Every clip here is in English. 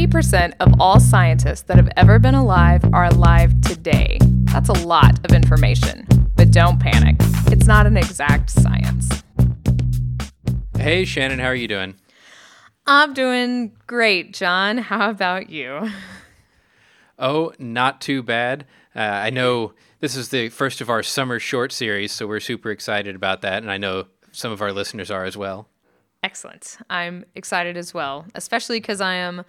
90% of all scientists that have ever been alive are alive today. That's a lot of information. But don't panic, it's not an exact science. Hey, Shannon, how are you doing? I'm doing great, John. How about you? Oh, not too bad. Uh, I know this is the first of our summer short series, so we're super excited about that, and I know some of our listeners are as well. Excellent. I'm excited as well, especially because I am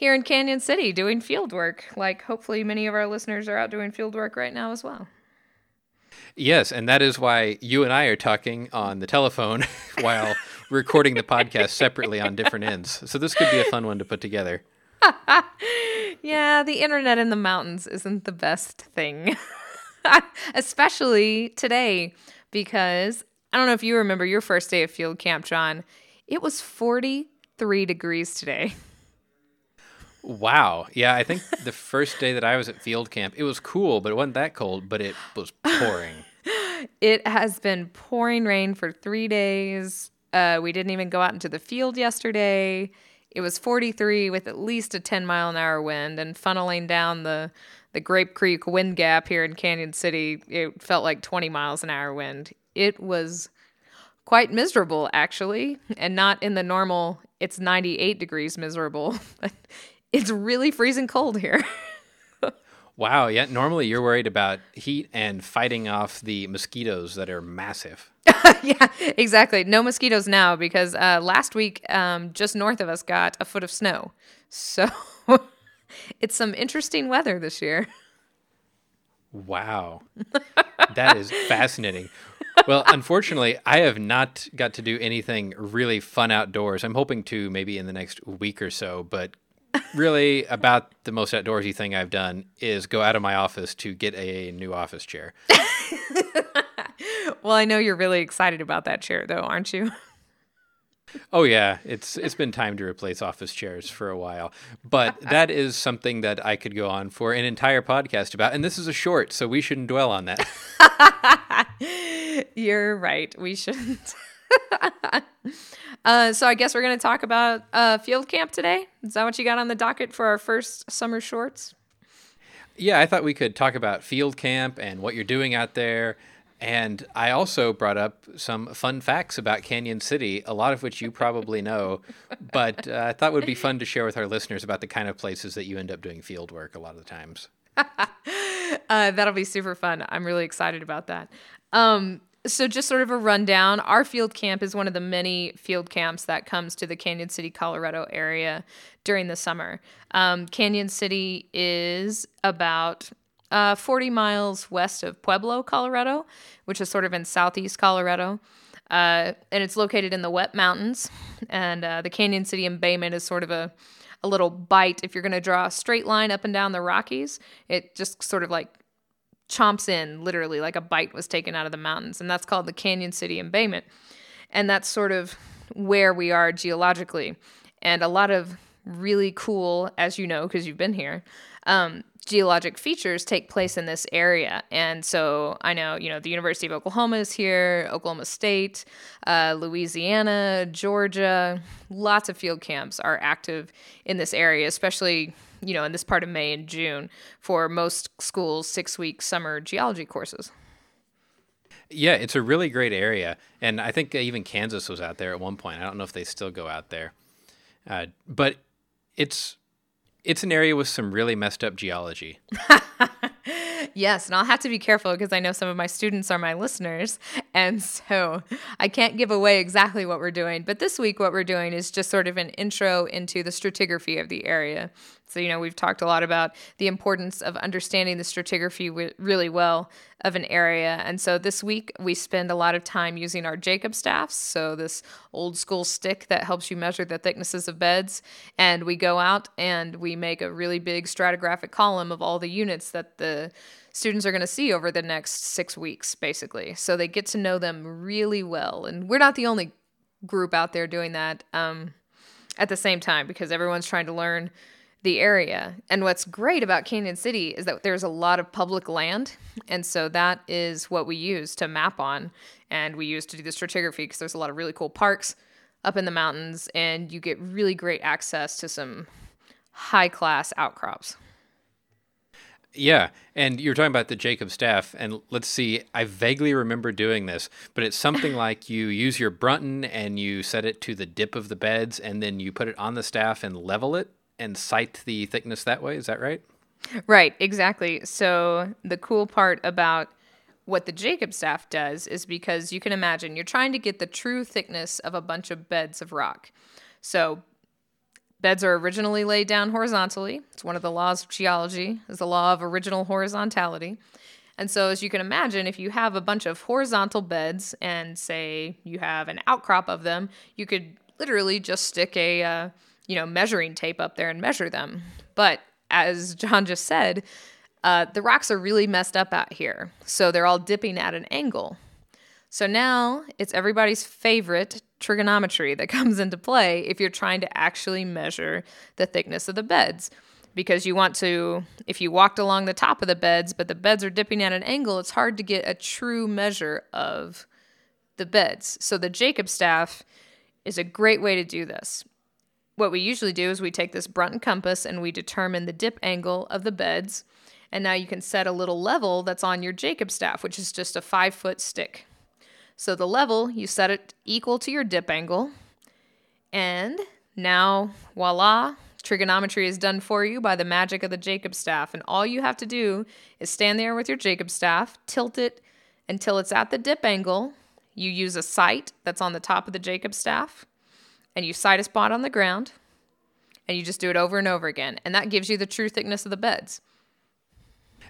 here in Cañon City doing field work. Like, hopefully, many of our listeners are out doing field work right now as well. Yes, and that is why you and I are talking on the telephone while recording the podcast separately on different ends. So this could be a fun one to put together. yeah, the internet in the mountains isn't the best thing, especially today, because I don't know if you remember your first day of field camp, John. It was 43 degrees today. Wow. Yeah, I think the first day that I was at field camp, it was cool, but it wasn't that cold, but it was pouring. it has been pouring rain for three days. Uh, we didn't even go out into the field yesterday. It was 43 with at least a 10 mile an hour wind and funneling down the the Grape Creek wind gap here in Cañon City. It felt like 20 miles an hour wind. It was quite miserable actually, and not in the normal it's 98 degrees miserable. it's really freezing cold here. wow, yeah, normally you're worried about heat and fighting off the mosquitoes that are massive. yeah, exactly. No mosquitoes now because uh, last week, um, just north of us, got a foot of snow. So it's some interesting weather this year. Wow. that is fascinating well, unfortunately, I have not got to do anything really fun outdoors. I'm hoping to maybe in the next week or so, but really about the most outdoorsy thing I've done is go out of my office to get a new office chair. well, I know you're really excited about that chair though, aren't you? Oh yeah, it's it's been time to replace office chairs for a while. But that is something that I could go on for an entire podcast about and this is a short, so we shouldn't dwell on that. You're right. We shouldn't. uh, so I guess we're going to talk about uh, field camp today. Is that what you got on the docket for our first summer shorts? Yeah, I thought we could talk about field camp and what you're doing out there. And I also brought up some fun facts about Cañon City, a lot of which you probably know, but uh, I thought would be fun to share with our listeners about the kind of places that you end up doing field work a lot of the times. uh, that'll be super fun. I'm really excited about that. Um, so just sort of a rundown our field camp is one of the many field camps that comes to the cañon city colorado area during the summer. Um, cañon city is about uh, 40 miles west of pueblo colorado which is sort of in southeast colorado. Uh, and it's located in the wet mountains. And uh, the cañon city embayment is sort of a, a little bite. If you're going to draw a straight line up and down the rockies it just sort of like chomps in literally like a bite was taken out of the mountains and that's called the cañon city embayment. And that's sort of where we are geologically. And a lot of really cool as you know because you've been here um, geologic features take place in this area. And so i know you know the university of oklahoma is here oklahoma state uh, louisiana georgia lots of field camps are active in this area especially you know, in this part of May and June for most schools' six week summer geology courses. Yeah, it's a really great area. And I think even Kansas was out there at one point. I don't know if they still go out there. Uh, but it's it's an area with some really messed up geology. yes, and I'll have to be careful because I know some of my students are my listeners. And so I can't give away exactly what we're doing. But this week, what we're doing is just sort of an intro into the stratigraphy of the area. So, you know, we've talked a lot about the importance of understanding the stratigraphy w- really well of an area. And so this week we spend a lot of time using our Jacob staffs. So, this old school stick that helps you measure the thicknesses of beds. And we go out and we make a really big stratigraphic column of all the units that the students are going to see over the next six weeks, basically. So they get to know them really well. And we're not the only group out there doing that um, at the same time because everyone's trying to learn the area. And what's great about Cañon City is that there's a lot of public land. And so that is what we use to map on. And we use to do the stratigraphy because there's a lot of really cool parks up in the mountains and you get really great access to some high class outcrops. Yeah, and you're talking about the Jacob staff, and let's see. I vaguely remember doing this, but it's something like you use your Brunton and you set it to the dip of the beds, and then you put it on the staff and level it and sight the thickness that way. Is that right? Right, exactly. So the cool part about what the Jacob staff does is because you can imagine you're trying to get the true thickness of a bunch of beds of rock. So Beds are originally laid down horizontally. It's one of the laws of geology, is the law of original horizontality. And so, as you can imagine, if you have a bunch of horizontal beds and say you have an outcrop of them, you could literally just stick a uh, you know measuring tape up there and measure them. But as John just said, uh, the rocks are really messed up out here, so they're all dipping at an angle. So now it's everybody's favorite trigonometry that comes into play if you're trying to actually measure the thickness of the beds. Because you want to, if you walked along the top of the beds, but the beds are dipping at an angle, it's hard to get a true measure of the beds. So the Jacob staff is a great way to do this. What we usually do is we take this Brunton compass and we determine the dip angle of the beds. And now you can set a little level that's on your Jacob staff, which is just a five foot stick. So the level, you set it equal to your dip angle. And now, voila, trigonometry is done for you by the magic of the Jacob staff. And all you have to do is stand there with your Jacob staff, tilt it until it's at the dip angle. You use a sight that's on the top of the Jacob staff, and you sight a spot on the ground, and you just do it over and over again. And that gives you the true thickness of the beds.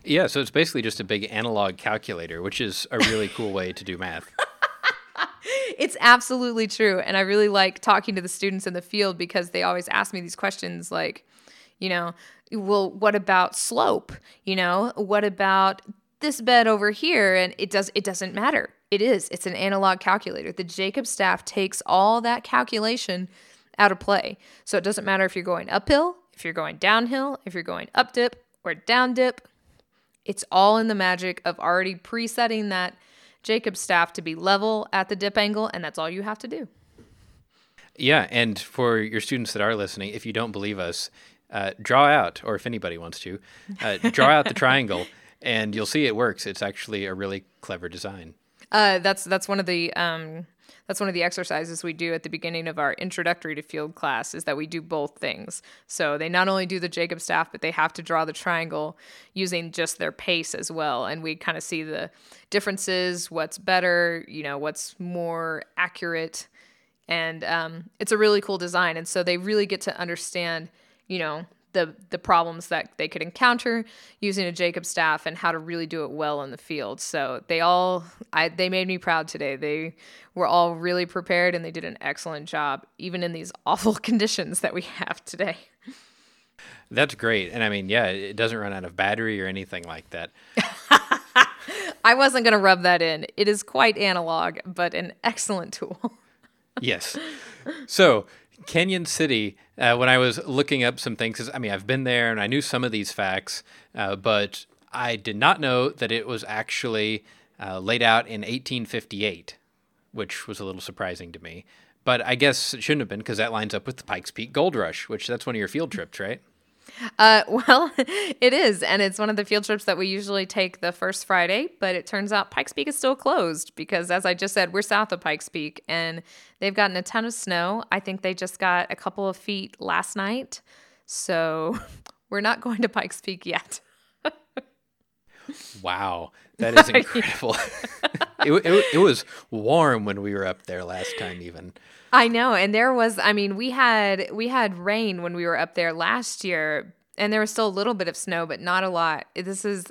Yeah, so it's basically just a big analog calculator, which is a really cool way to do math. it's absolutely true. And I really like talking to the students in the field because they always ask me these questions like, you know, well, what about slope? You know, what about this bed over here? And it does it doesn't matter. It is. It's an analog calculator. The Jacob staff takes all that calculation out of play. So it doesn't matter if you're going uphill, if you're going downhill, if you're going up dip or down dip. It's all in the magic of already presetting that Jacob staff to be level at the dip angle, and that's all you have to do. Yeah, and for your students that are listening, if you don't believe us, uh, draw out, or if anybody wants to, uh, draw out the triangle, and you'll see it works. It's actually a really clever design. Uh, that's that's one of the um, that's one of the exercises we do at the beginning of our introductory to field class is that we do both things. So they not only do the Jacob staff, but they have to draw the triangle using just their pace as well. And we kind of see the differences, what's better, you know, what's more accurate. And um, it's a really cool design. And so they really get to understand, you know, the the problems that they could encounter using a Jacob staff and how to really do it well in the field. So they all I they made me proud today. They were all really prepared and they did an excellent job even in these awful conditions that we have today. That's great. And I mean, yeah, it doesn't run out of battery or anything like that. I wasn't going to rub that in. It is quite analog, but an excellent tool. yes. So, Cañon City, uh, when I was looking up some things, I mean, I've been there and I knew some of these facts, uh, but I did not know that it was actually uh, laid out in 1858, which was a little surprising to me. But I guess it shouldn't have been because that lines up with the Pikes Peak Gold Rush, which that's one of your field trips, right? Uh, well, it is, and it's one of the field trips that we usually take the first Friday. But it turns out Pikes Peak is still closed because, as I just said, we're south of Pikes Peak, and they've gotten a ton of snow. I think they just got a couple of feet last night, so we're not going to Pikes Peak yet. wow, that is incredible. it, it, it was warm when we were up there last time, even. I know, and there was I mean, we had we had rain when we were up there last year and there was still a little bit of snow, but not a lot. This is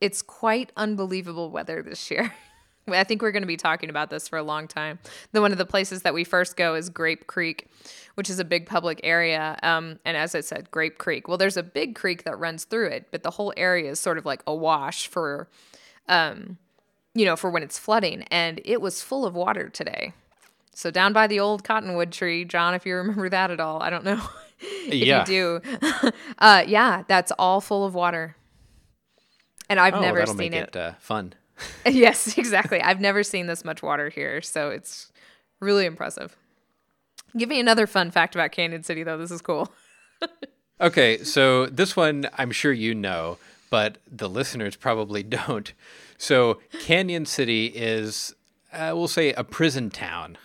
it's quite unbelievable weather this year. I think we're going to be talking about this for a long time. The one of the places that we first go is Grape Creek, which is a big public area. Um, and as I said, Grape Creek. Well, there's a big creek that runs through it, but the whole area is sort of like awash for, um, you know, for when it's flooding. And it was full of water today. So down by the old cottonwood tree, John, if you remember that at all, I don't know if yeah. you do. uh, yeah, that's all full of water, and I've oh, never seen it. it uh, fun. yes, exactly. I've never seen this much water here, so it's really impressive. Give me another fun fact about Cañon City, though. This is cool. Okay, so this one I'm sure you know, but the listeners probably don't. So Cañon City is, uh, we'll say, a prison town.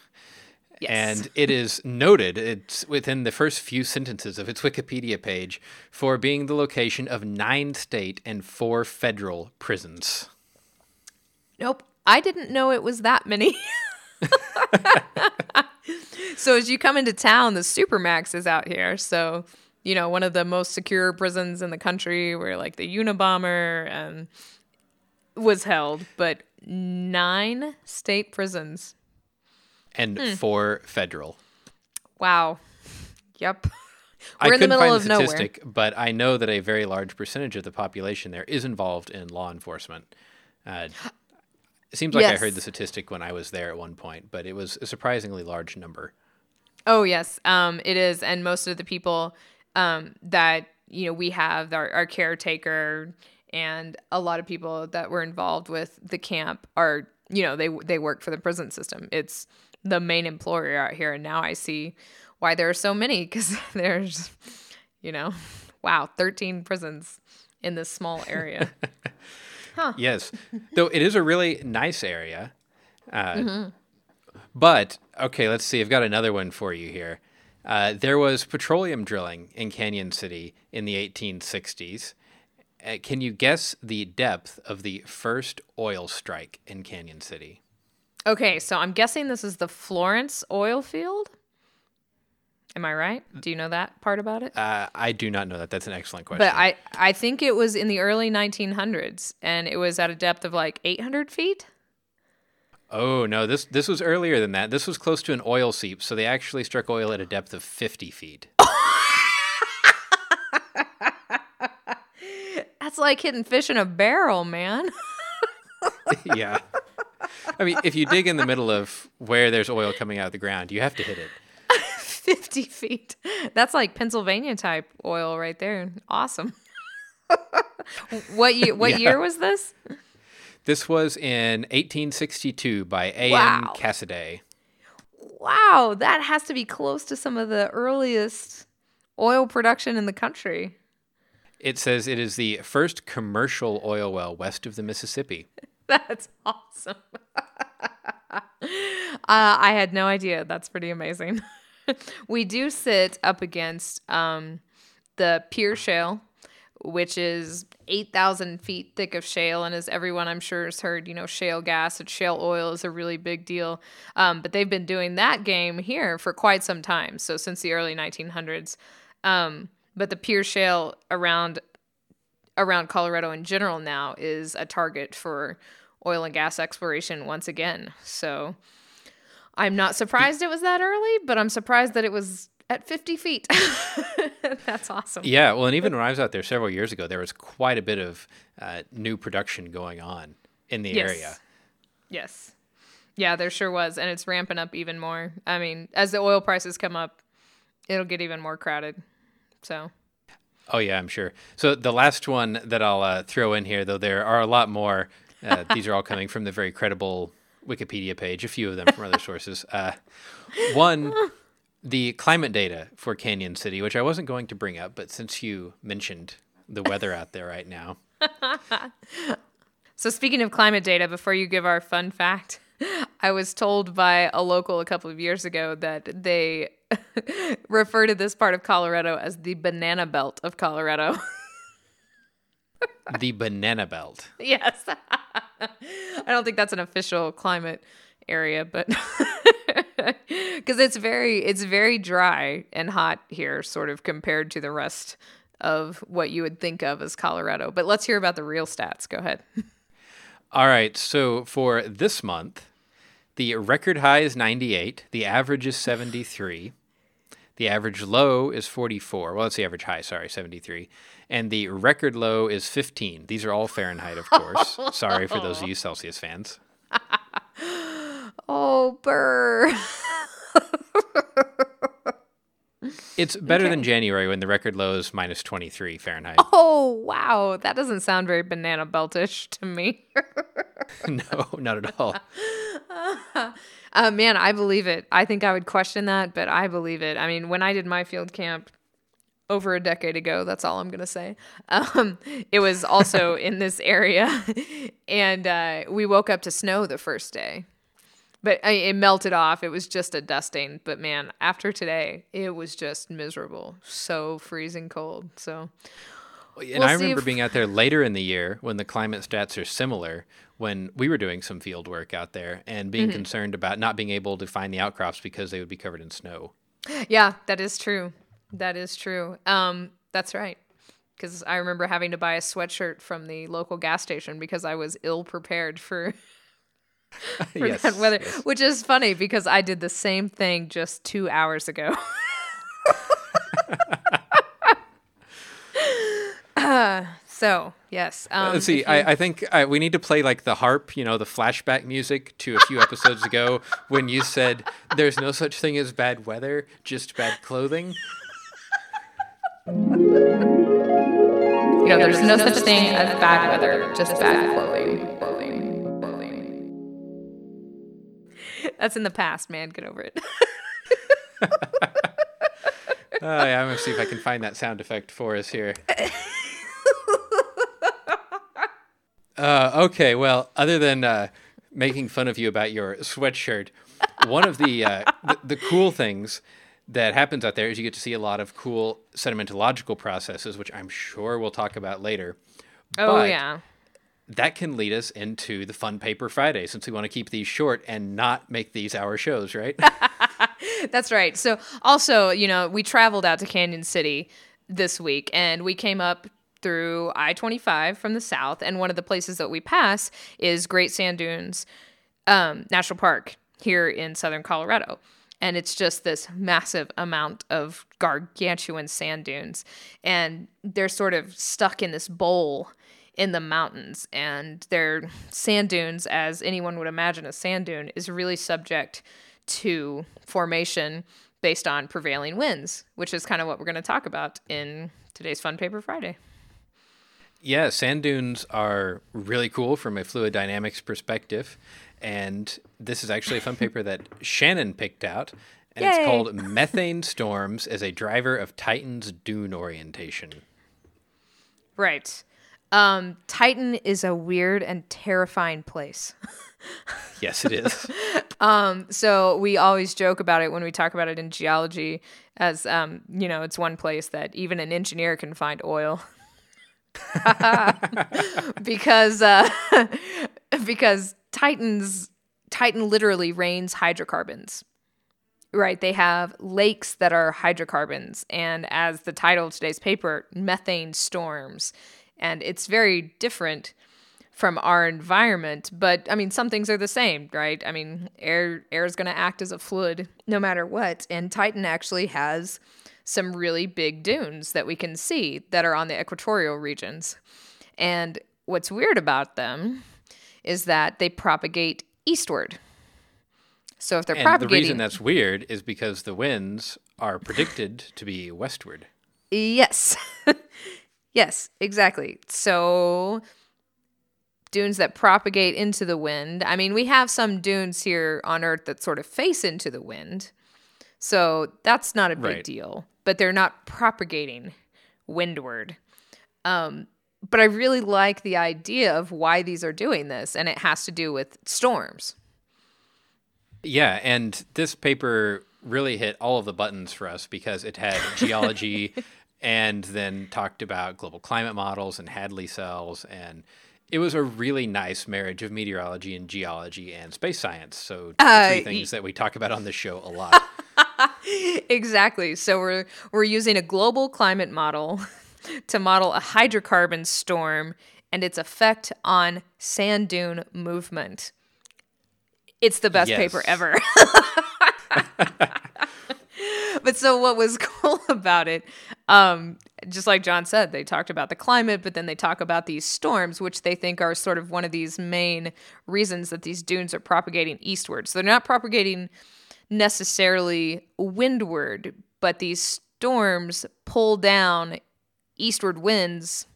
Yes. And it is noted, it's within the first few sentences of its Wikipedia page, for being the location of nine state and four federal prisons. Nope. I didn't know it was that many. so as you come into town, the Supermax is out here. So, you know, one of the most secure prisons in the country where like the Unabomber and was held, but nine state prisons. And Hmm. four federal. Wow. Yep. I We're in the couldn't middle find of the nowhere. statistic, but I know that a very large percentage of the population there is involved in law enforcement. Uh, it seems like I heard the statistic when I was there at one point, but it was a surprisingly large number. Oh yes, um, it is, and most of the people um, that you know we have our, our caretaker and a lot of people that were involved with the camp are you know they they work for the prison system. It's the main employer out here, and now I see why there are so many because there's you know wow thirteen prisons in this small area. Yes, though it is a really nice area. Uh, Mm-hmm. But okay, let's see. I've got another one for you here. Uh, there was petroleum drilling in Cañon City in the 1860s. Uh, can you guess the depth of the first oil strike in Cañon City? okay, so I'm guessing this is the Florence oil field. Am I right? Do you know that part about it? Uh, I do not know that. That's an excellent question. But I, I think it was in the early 1900s, and it was at a depth of like 800 feet. Oh no, this this was earlier than that. This was close to an oil seep, so they actually struck oil at a depth of 50 feet. That's like hitting fish in a barrel, man. yeah. I mean, if you dig in the middle of where there's oil coming out of the ground, you have to hit it. 50 feet. That's like Pennsylvania type oil right there. Awesome. what year? What Yeah. year was this? This was in 1862 by A.M. Wow. Cassiday. Wow, that has to be close to some of the earliest oil production in the country. It says it is the first commercial oil well west of the Mississippi. That's awesome. uh, I had no idea. That's pretty amazing. we do sit up against um, the Pierre Shale, which is 8,000 feet thick of shale. And as everyone I'm sure has heard, you know, shale gas and shale oil is a really big deal. Um, but they've been doing that game here for quite some time. So since the early 1900s. Um, but the Pierre Shale around around Colorado in general now is a target for oil and gas exploration once again. So I'm not surprised it was that early, but I'm surprised that it was at 50 feet. That's awesome. Yeah, well, and even when I was out there several years ago, there was quite a bit of uh, new production going on in the Yes. area. Yes. Yeah, there sure was. And it's ramping up even more. I mean, as the oil prices come up, it'll get even more crowded. So, Oh yeah, I'm sure. So the last one that I'll uh, throw in here, though there are a lot more. Uh, these are all coming from the very credible Wikipedia page. A few of them from other sources. Uh, one, the climate data for Cañon City, which I wasn't going to bring up, but since you mentioned the weather out there right now, So speaking of climate data, before you give our fun fact, I was told by a local a couple of years ago that they refer to this part of Colorado as the banana belt of Colorado. the banana belt. yes. I don't think that's an official climate area, but cuz it's very it's very dry and hot here sort of compared to the rest of what you would think of as Colorado. But let's hear about the real stats. Go ahead. All right, so for this month, the record high is 98, the average is 73, the average low is 44. Well, that's the average high, sorry, 73. And the record low is 15. These are all Fahrenheit, of course. sorry for those of you Celsius fans. Oh, burr. It's better than January when the record low is minus 23 Fahrenheit. Oh, wow. That doesn't sound very banana beltish to me. no, not at all. uh, man, I believe it. I think I would question that, but I believe it. I mean, when I did my field camp over a decade ago. That's all I'm gonna say. Um, it was also in this area, and uh, we woke up to snow the first day, but I, it melted off. It was just a dusting. But man, after today, it was just miserable. So freezing cold. So. And We'll I remember if- being out there later in the year when the climate stats are similar, when we were doing some field work out there and being Mm-hmm. concerned about not being able to find the outcrops because they would be covered in snow. Yeah, that is true. That is true. Um, that's right. Because I remember having to buy a sweatshirt from the local gas station because I was ill prepared for, for Yes, that weather. yes. Which is funny because I did the same thing just two hours ago. Uh, so yes. Um, Let's see. you- I, I think I, we need to play like the harp, you know, the flashback music to a few episodes ago when you said there's no such thing as bad weather, just bad clothing. you know, there's no such thing as bad weather, just bad clothing. Clothing. That's in the past, man. Get over it. Oh, yeah, I'm gonna see if I can find that sound effect for us here. Uh, okay, well, other than uh, making fun of you about your sweatshirt, one of the, uh, the the cool things that happens out there is you get to see a lot of cool sedimentological processes, which I'm sure we'll talk about later. Oh But yeah. That can lead us into the Fun Paper Friday, since we want to keep these short and not make these hour shows, right? That's right. So also, you know, we traveled out to Cañon City this week and we came up through I-25 from the south and one of the places that we pass is Great Sand Dunes um, National Park here in southern Colorado. And it's just this massive amount of gargantuan sand dunes. And they're sort of stuck in this bowl in the mountains. And they're sand dunes, as anyone would imagine a sand dune, is really subject to formation based on prevailing winds, which is kind of what we're going to talk about in today's Fun Paper Friday. Yeah, sand dunes are really cool from a fluid dynamics perspective. And this is actually a fun paper that Shannon picked out. And Yay. it's called Methane Storms as a Driver of Titan's Dune Orientation. Right. Um, Titan is a weird and terrifying place. Yes, it is. um, So we always joke about it when we talk about it in geology, as um, you know, it's one place that even an engineer can find oil. because uh, because Titans Titan literally rains hydrocarbons. Right, they have lakes that are hydrocarbons, and as the title of today's paper, methane storms, and it's very different from our environment. But I mean, some things are the same, right? I mean, air air is going to act as a fluid no matter what, and Titan actually has some really big dunes that we can see that are on the equatorial regions. And what's weird about them is that they propagate eastward. So if they're and the reason that's weird is because the winds are predicted to be westward. Yes. yes, exactly. So dunes that propagate into the wind. I mean, we have some dunes here on Earth that sort of face into the wind. So that's not a big Right. deal, but they're not propagating windward. Um, but I really like the idea of why these are doing this, and it has to do with storms. Yeah, and this paper really hit all of the buttons for us because it had geology and then talked about global climate models and Hadley cells and it was a really nice marriage of meteorology and geology and space science. So Uh, three things that we talk about on this show a lot. exactly. So we're we're using a global climate model to model a hydrocarbon storm and its effect on sand dune movement. It's the best Yes. paper ever. but so what was cool about it um just like john said they talked about the climate but then they talk about these storms which they think are sort of one of these main reasons that these dunes are propagating eastward. So they're not propagating necessarily windward but these storms pull down eastward winds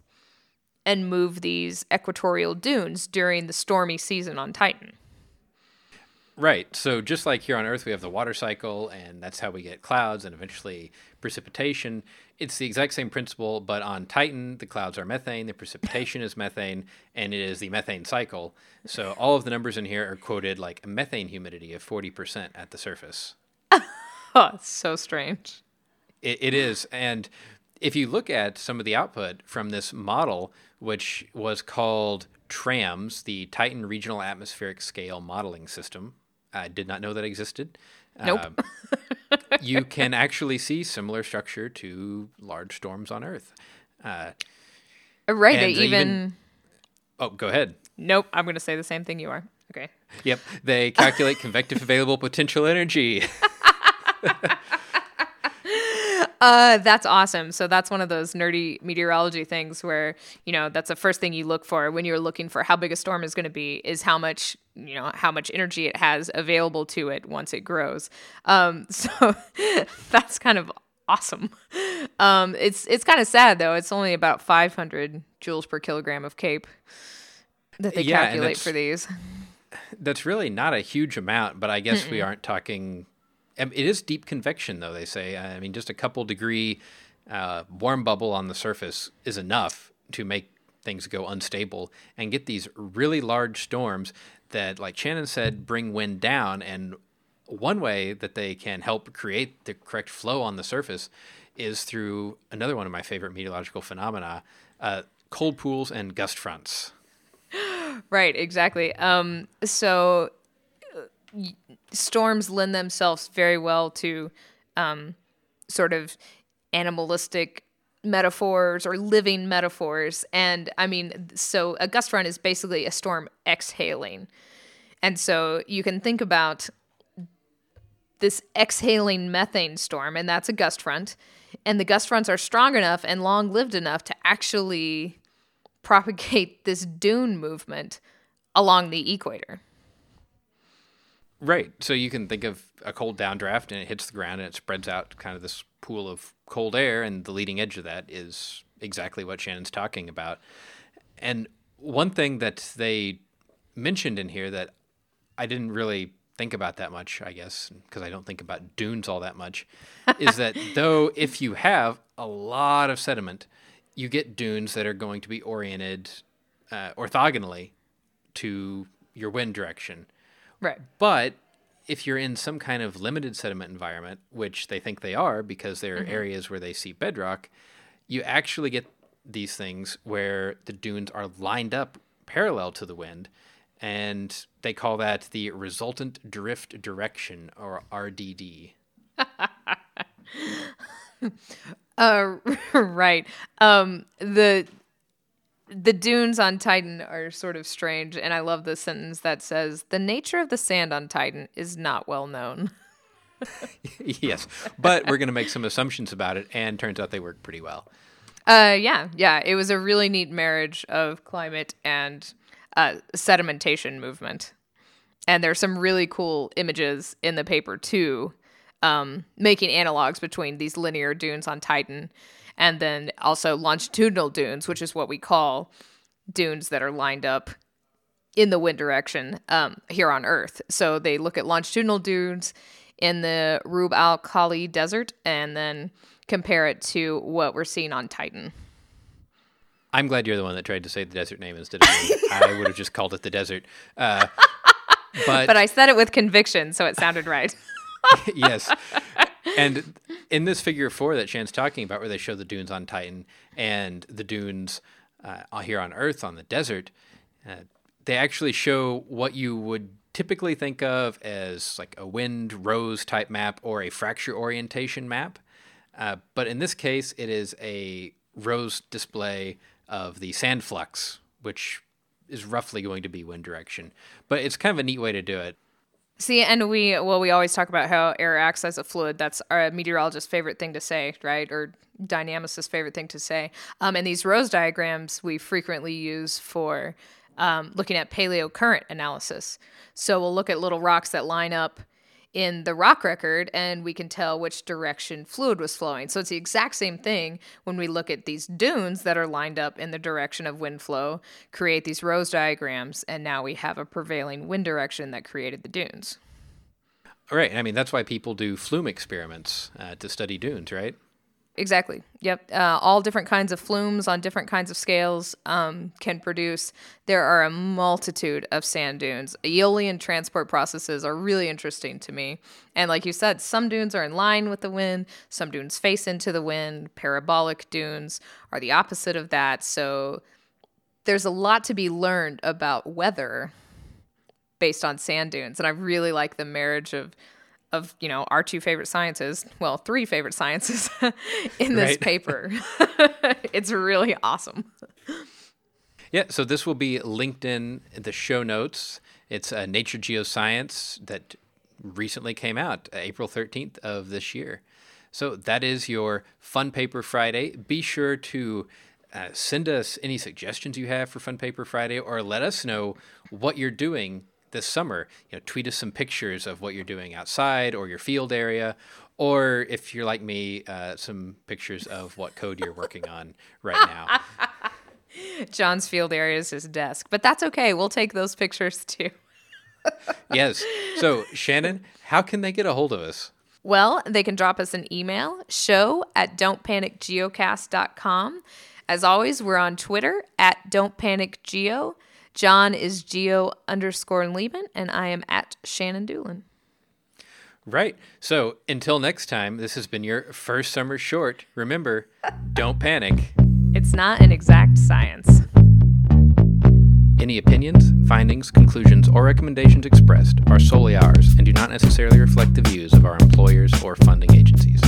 and move these equatorial dunes during the stormy season on titan Right. So just like here on Earth, we have the water cycle, and that's how we get clouds and eventually precipitation. It's the exact same principle, but on Titan, the clouds are methane, the precipitation is methane, and it is the methane cycle. So all of the numbers in here are quoted like a methane humidity of 40% at the surface. Oh, it's so strange. It, it is. And if you look at some of the output from this model, which was called TRAMS, the Titan Regional Atmospheric Scale Modeling System, I did not know that existed. Nope. Um, you can actually see similar structure to large storms on Earth. Uh, right. They even, even- oh, go ahead. Nope. I'm going to say the same thing you are. Okay. Yep, they calculate convective available potential energy. Uh, that's awesome. So that's one of those nerdy meteorology things where you know that's the first thing you look for when you're looking for how big a storm is going to be is how much you know how much energy it has available to it once it grows. Um, so that's kind of awesome. Um, it's it's kind of sad though. It's only about 500 joules per kilogram of CAPE that they Yeah, calculate for these. That's really not a huge amount, but I guess we aren't talking. It is deep convection, though they say. I mean, just a couple degree uh, warm bubble on the surface is enough to make things go unstable and get these really large storms that, like Shannon said, bring wind down. And one way that they can help create the correct flow on the surface is through another one of my favorite meteorological phenomena: uh, cold pools and gust fronts. Right, exactly. Um, so storms lend themselves very well to um, sort of animalistic metaphors or living metaphors. And I mean, so a gust front is basically a storm exhaling. And so you can think about this exhaling methane storm, and that's a gust front. And the gust fronts are strong enough and long lived enough to actually propagate this dune movement along the equator. Right. So you can think of a cold downdraft and it hits the ground and it spreads out kind of this pool of cold air, and the leading edge of that is exactly what Shannon's talking about. And one thing that they mentioned in here that I didn't really think about that much, I guess, because I don't think about dunes all that much, is that though if you have a lot of sediment, you get dunes that are going to be oriented uh, orthogonally to your wind direction. Right. But if you're in some kind of limited sediment environment, which they think they are because there are areas where they see bedrock, you actually get these things where the dunes are lined up parallel to the wind. And they call that the resultant drift direction or RDD. Uh, right. Um, the the dunes on Titan are sort of strange, and I love the sentence that says, "The nature of the sand on Titan is not well known." yes. But we're going to make some assumptions about it, and turns out they work pretty well. Uh, yeah, yeah. It was a really neat marriage of climate and uh, sedimentation movement, and there's some really cool images in the paper too, um, making analogs between these linear dunes on Titan, and then also longitudinal dunes, which is what we call dunes that are lined up in the wind direction um, here on Earth. So they look at longitudinal dunes in the Rub al Khali Desert and then compare it to what we're seeing on Titan. I'm glad you're the one that tried to say the desert name instead of me. I would have just called it the desert. Uh, but But I said it with conviction, so it sounded right. yes. And in this figure four that Shan's talking about, where they show the dunes on Titan and the dunes uh, here on Earth on the desert, uh, they actually show what you would typically think of as like a wind rose type map or a fracture orientation map. Uh, but in this case, it is a rose display of the sand flux, which is roughly going to be wind direction. But it's kind of a neat way to do it. See, and we well, we always talk about how air acts as a fluid. That's our meteorologist's favorite thing to say, right? Or dynamicist's favorite thing to say. Um, and these rose diagrams we frequently use for um, looking at paleo current analysis. So we'll look at little rocks that line up in the rock record and we can tell which direction fluid was flowing. So it's the exact same thing when we look at these dunes that are lined up in the direction of wind flow, create these rose diagrams, and now we have a prevailing wind direction that created the dunes. All right. I mean, that's why people do flume experiments uh, to study dunes, right? Exactly. Yep. Uh, all different kinds of flumes on different kinds of scales um, can produce. There are a multitude of sand dunes. Aeolian transport processes are really interesting to me. And like you said, some dunes are in line with the wind, some dunes face into the wind. Parabolic dunes are the opposite of that. So there's a lot to be learned about weather based on sand dunes. And I really like the marriage of of you know our two favorite sciences well three favorite sciences in this paper. It's really awesome. Yeah so this will be linked in the show notes. It's a nature geoscience that recently came out april 13th of this year. So that is your fun paper friday. Be sure to uh, send us any suggestions you have for fun paper friday or let us know what you're doing this summer. You know, tweet us some pictures of what you're doing outside or your field area, or if you're like me, uh, some pictures of what code you're working on right now. John's field area is his desk, but that's okay. We'll take those pictures too. yes. So, Shannon, how can they get a hold of us? Well, they can drop us an email, show at don'tpanicgeocast.com. As always, we're on Twitter at don'tpanicgeo. John is geo underscore Leeman, and I am at Shannon Dulin. Right. So until next time, this has been your first summer short. Remember, don't panic. It's not an exact science. Any opinions, findings, conclusions, or recommendations expressed are solely ours and do not necessarily reflect the views of our employers or funding agencies.